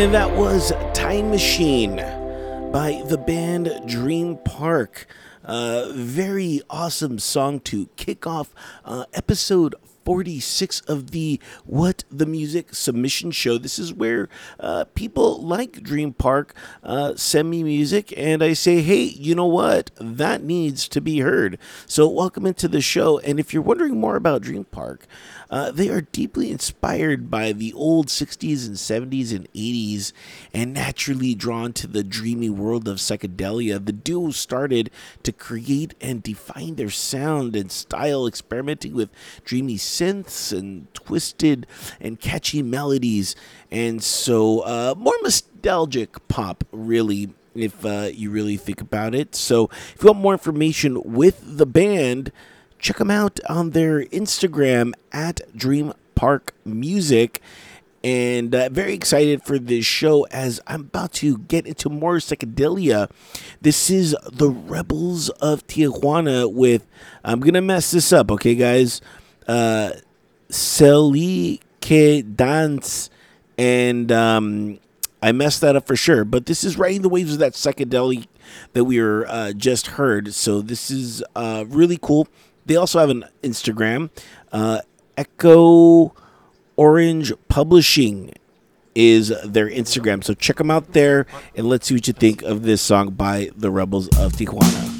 And that was Time Machine by the band Dream Park. Uh, very awesome song to kick off uh, episode 46 of the What the Music submission show. This is where uh, people like Dream Park uh, send me music and I say, hey, you know what? That needs to be heard. So, welcome into the show. And if you're wondering more about Dream Park, uh, they are deeply inspired by the old 60s and 70s and 80s and naturally drawn to the dreamy world of psychedelia. The duo started to create and define their sound and style, experimenting with dreamy synths and twisted and catchy melodies. And so, uh, more nostalgic pop, really, if uh, you really think about it. So, if you want more information with the band, check them out on their Instagram at Dream Park Music. And uh, very excited for this show as I'm about to get into more psychedelia. This is the Rebels of Tijuana with, I'm going to mess this up, okay, guys? Uh, Celi Que Dance. And um, I messed that up for sure. But this is riding the waves of that psychedelic that we were uh, just heard. So this is uh, really cool. They also have an Instagram. Uh, Echo Orange Publishing is their Instagram. So check them out there and let's see what you think of this song by the Rebels of Tijuana.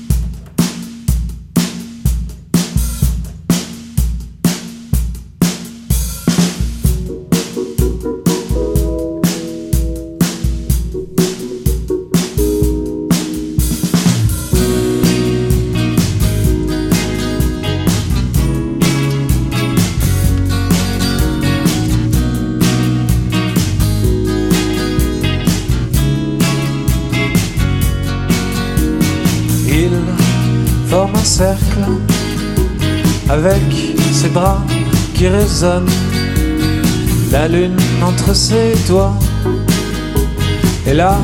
Qui résonnent, la lune entre ses doigts, et là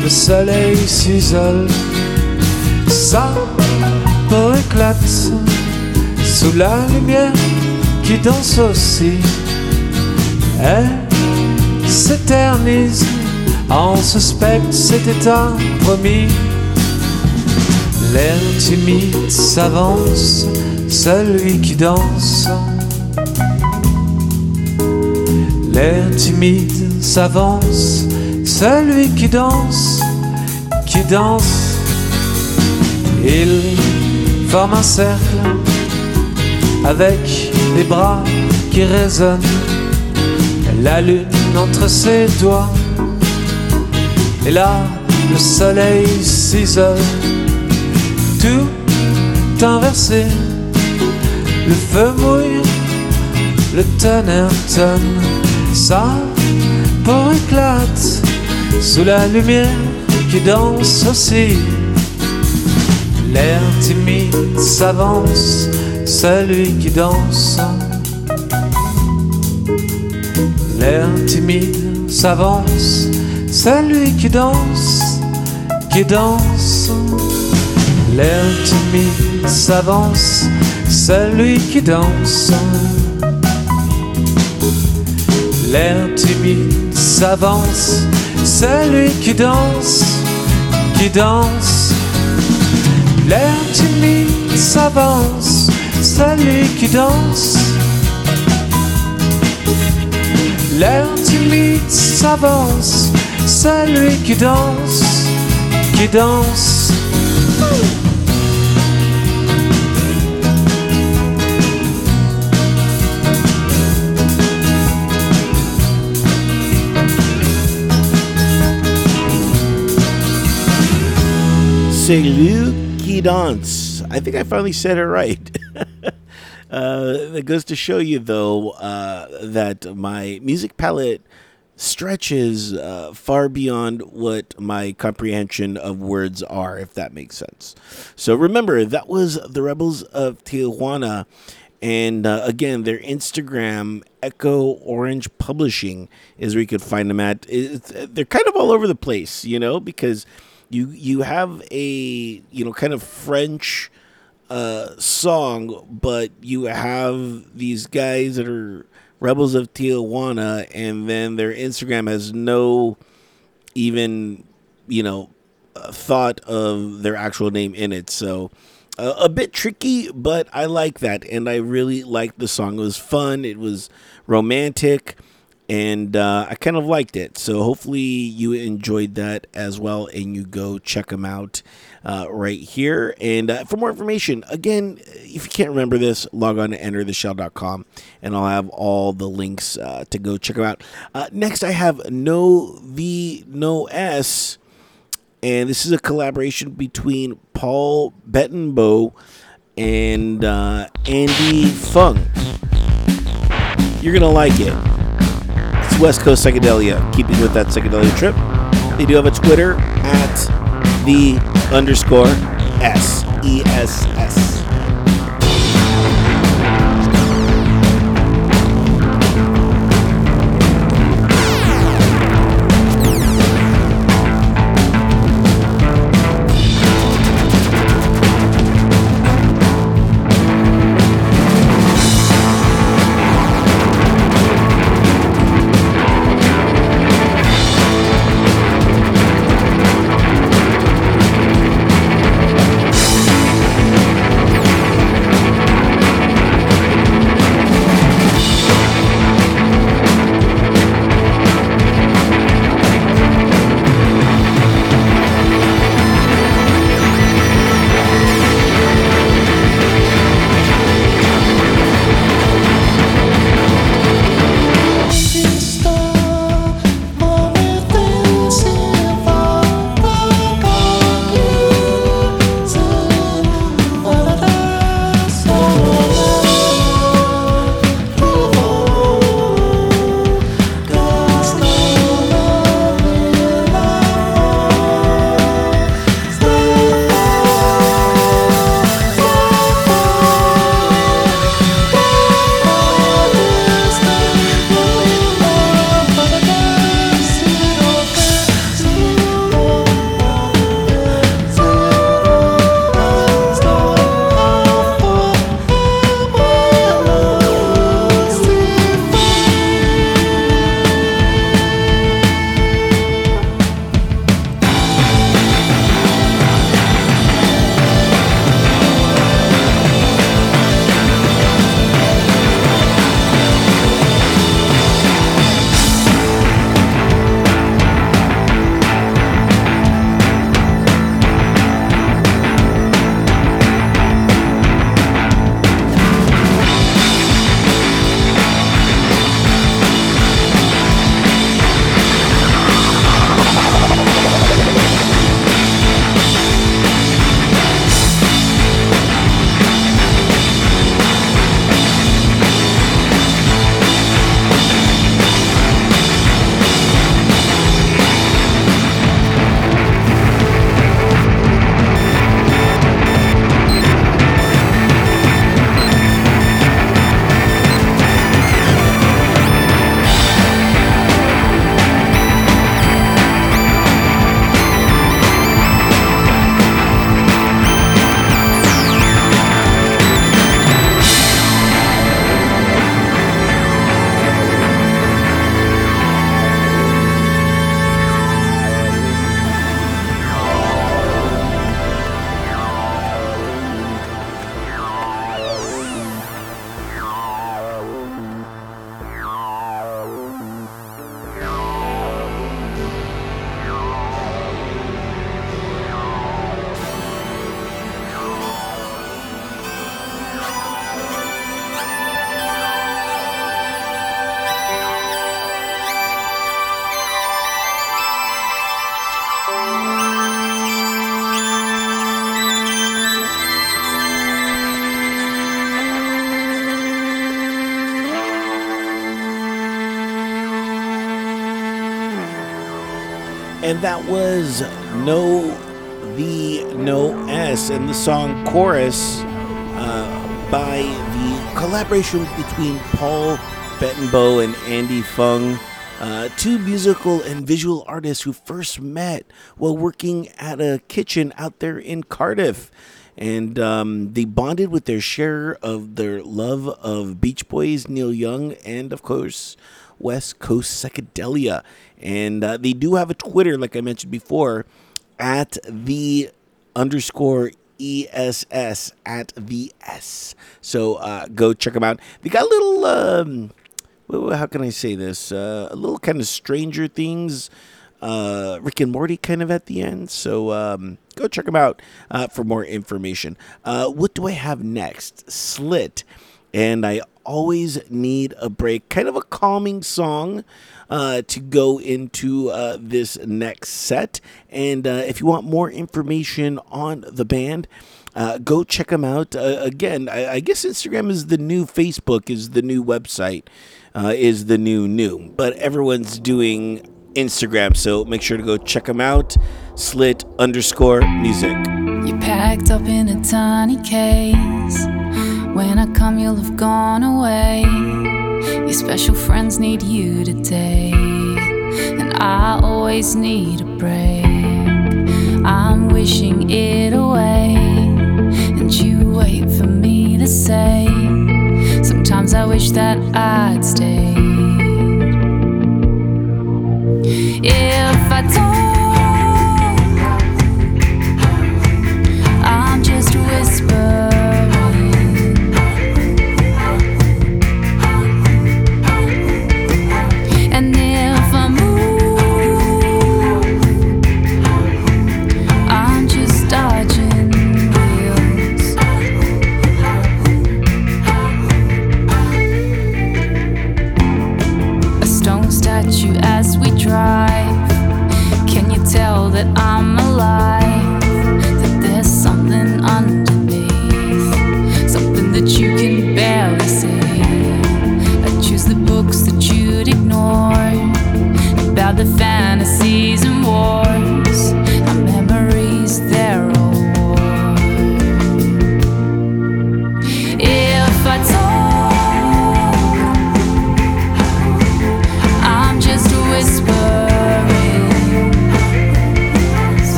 le soleil s'isole, sa peau éclate sous la lumière qui danse aussi, elle s'éternise en ce spectre, c'était un promis. L'air timide s'avance, celui qui danse. Timide s'avance, celui qui danse, qui danse. Il forme un cercle avec les bras qui résonnent, la lune entre ses doigts. Et là, le soleil s'isole tout inversé. Le feu mouille, le tonnerre tonne, sa peau éclate sous la lumière qui danse aussi. L'air timide s'avance, celui qui danse. L'air timide s'avance, celui qui danse, qui danse. L'air timide s'avance, celui qui danse. L'air timide s'avance, celui qui danse, qui danse. L'air timide s'avance, celui qui danse. L'air timide s'avance, celui qui danse, qui danse. Danse. I think I finally said it right. uh, that goes to show you, though, uh, that my music palette stretches uh, far beyond what my comprehension of words are, if that makes sense. So remember, that was the Rebels of Tijuana. And uh, again, their Instagram, Echo Orange Publishing, is where you could find them at. It's, they're kind of all over the place, you know, because you you have a you know kind of French uh, song, but you have these guys that are rebels of Tijuana, and then their Instagram has no even you know uh, thought of their actual name in it. So uh, a bit tricky, but I like that, and I really liked the song. It was fun. It was romantic and uh, I kind of liked it. So hopefully you enjoyed that as well, and you go check them out uh, right here. And uh, for more information, again, if you can't remember this, log on to entertheshell.com, and I'll have all the links uh, to go check them out. Uh, next, I have No V No S, and this is a collaboration between Paul Bettenbow and uh, Andy Fung. You're gonna like it. It's West Coast Psychedelia, keeping with that psychedelia trip. They do have a Twitter at the underscore S E S S. and that was No the No S and the song Chorus uh, by the collaboration between Paul Bettenbow and Andy Fung. Uh, two musical and visual artists who first met while working at a kitchen out there in Cardiff. And um, they bonded with their share of their love of Beach Boys, Neil Young, and of course, West Coast psychedelia. And uh, they do have a Twitter, like I mentioned before, at the underscore ESS at the S. So uh, go check them out. They got a little, um, how can I say this? Uh, a little kind of Stranger Things, uh, Rick and Morty kind of at the end. So um, go check them out uh, for more information. Uh, what do I have next? Slit. And I always need a break. Kind of a calming song uh, to go into uh, this next set. And uh, if you want more information on the band, uh, go check them out. Uh, again, I, I, guess Instagram is the new Facebook, is the new website, uh, is the new new. But everyone's doing Instagram, so make sure to go check them out. Slit underscore music. You packed up in a tiny case. When I come, you'll have gone away. Your special friends need you today, and I always need a break. I'm wishing it away, and you wait for me to say. Sometimes I wish that I'd stay. If I don't,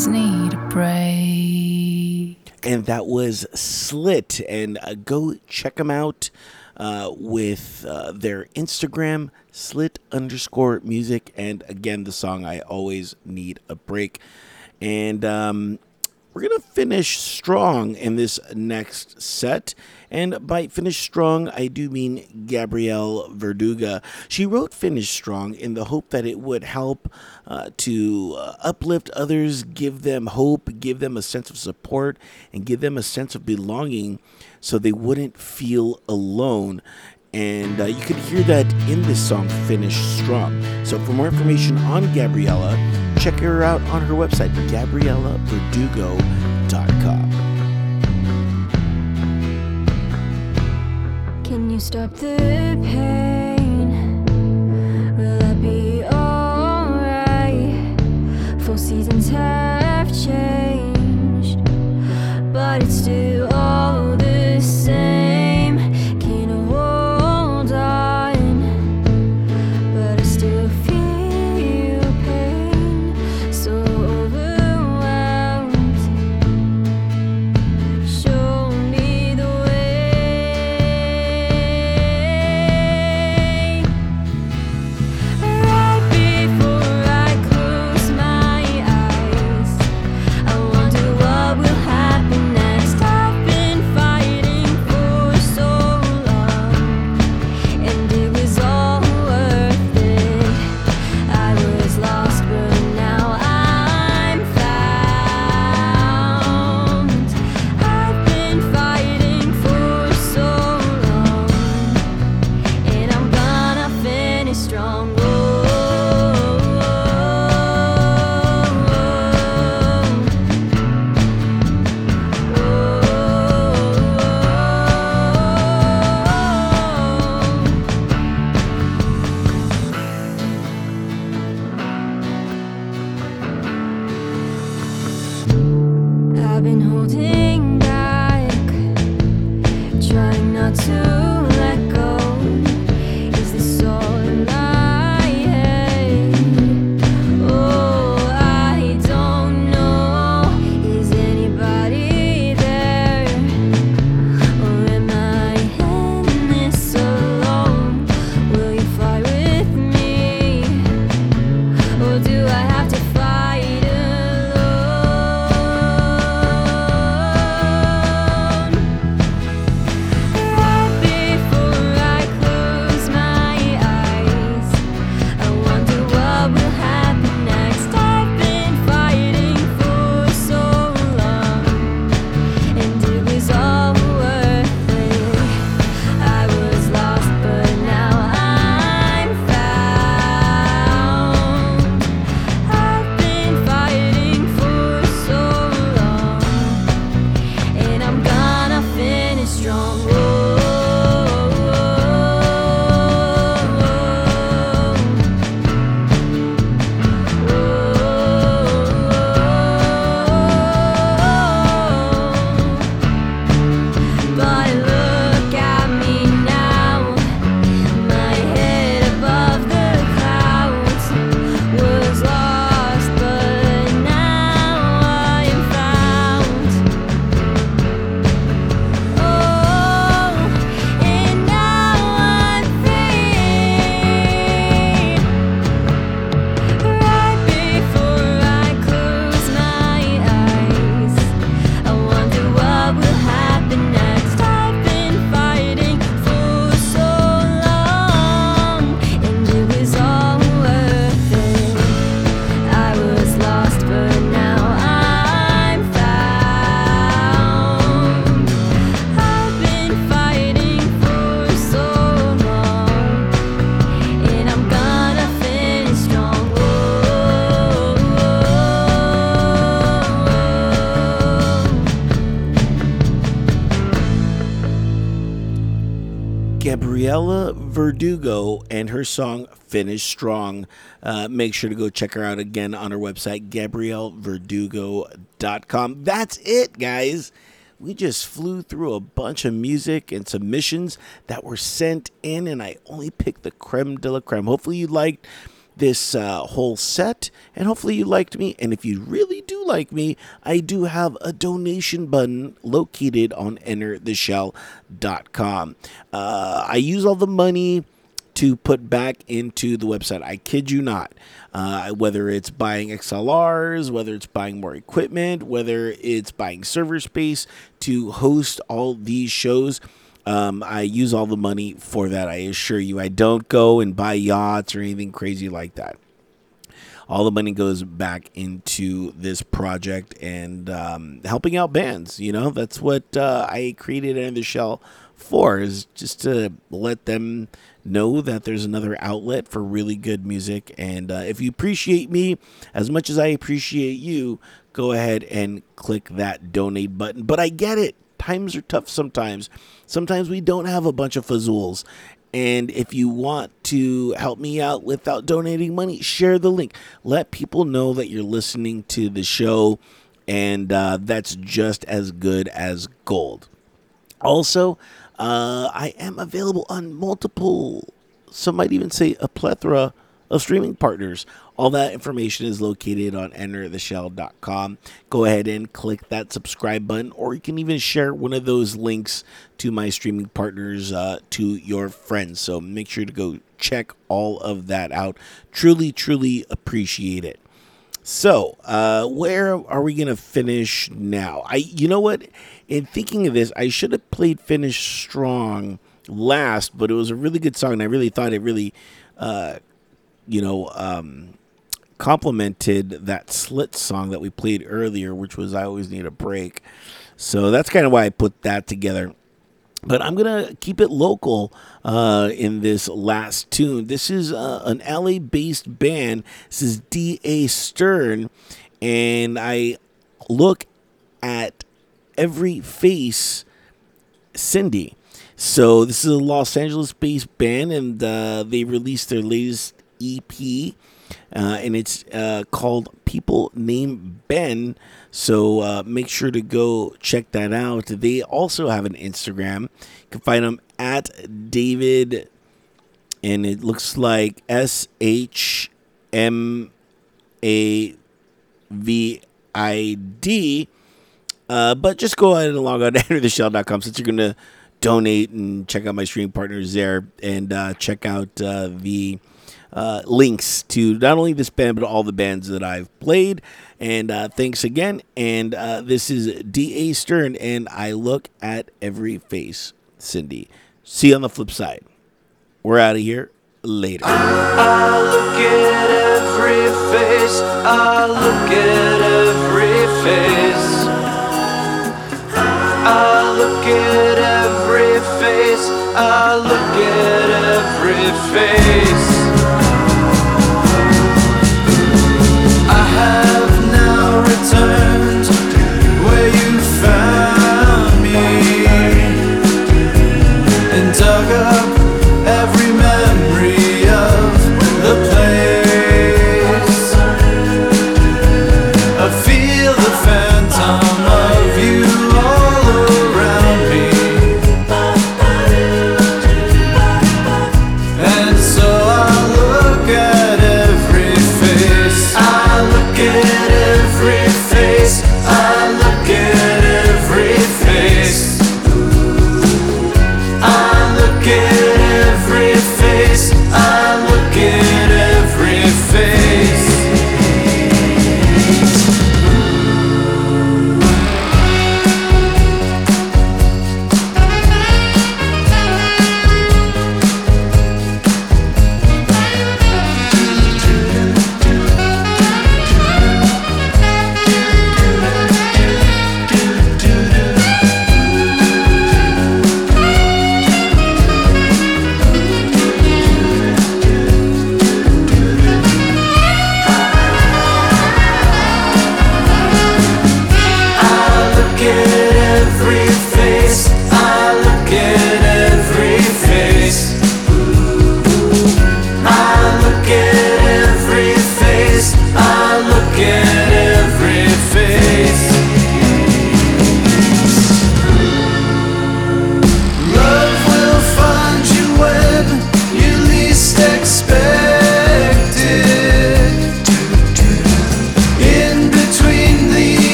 always need a break. and that was Slit. And uh, go check them out uh, with uh, their Instagram, slit underscore music. And again, the song I Always Need a Break. And um, we're going to finish strong in this next set. And by finish strong, I do mean Gabrielle Verdugo. She wrote Finish Strong in the hope that it would help uh, to uh, uplift others, give them hope, give them a sense of support, and give them a sense of belonging so they wouldn't feel alone. And uh, you can hear that in this song, Finish Strong. So, for more information on Gabriella, check her out on her website, GabriellaVerdugo.com. Can you stop the pain? Will be alright? Four seasons have changed, Gabriella Verdugo and her song Finish Strong. Uh, make sure to go check her out again on her website, GabrielleVerdugo.com. That's it, guys. We just flew through a bunch of music and submissions that were sent in, and I only picked the creme de la creme. Hopefully, you liked this uh, whole set, and hopefully you liked me. And if you really do like me, I do have a donation button located on entertheshell.com. Uh, I use all the money to put back into the website. I kid you not. Uh, whether it's buying XLRs, whether it's buying more equipment, whether it's buying server space to host all these shows. Um, I use all the money for that. I assure you, I don't go and buy yachts or anything crazy like that all the money goes back into this project and um, helping out bands. You know, that's what uh, I created Enter the Shell for, is just to let them know that there's another outlet for really good music. And uh, if you appreciate me as much as I appreciate you, go ahead and click that donate button. But I get it. Times are tough sometimes. Sometimes we don't have a bunch of fazools. And if you want to help me out without donating money, share the link. Let people know that you're listening to the show, and uh, that's just as good as gold. Also, uh, I am available on multiple, some might even say a plethora of streaming partners. All that information is located on entertheshell.com. Go ahead and click that subscribe button, or you can even share one of those links to my streaming partners uh, to your friends. So make sure to go check all of that out. Truly, truly appreciate it. So, uh, where are we gonna finish now? I, you know what? In thinking of this, I should have played "Finish Strong" last, but it was a really good song, and I really thought it really, uh, you know, um, complemented that Slit song that we played earlier, which was "I Always Need a Break." So that's kind of why I put that together but I'm gonna keep it local uh, in this last tune. This is uh, an LA-based band. This is D.A. Stern, and I look at every face Cindy. So this is a Los Angeles-based band, and uh, they released their latest EP, uh, and it's uh, called People Named Ben. So uh, make sure to go check that out. They also have an Instagram. You can find them at David, and it looks like S H M A V I D. Uh, but just go ahead and log on to entertheshell.com since you're going to donate and check out my streaming partners there and uh, check out uh, the uh, links to not only this band but all the bands that I've played. And uh, thanks again. And uh, this is D.A. Stern, and I look at every face, Cindy. See you on the flip side. We're out of here. Later. I look at every face. I look at every face. I look at every face. I look at every face.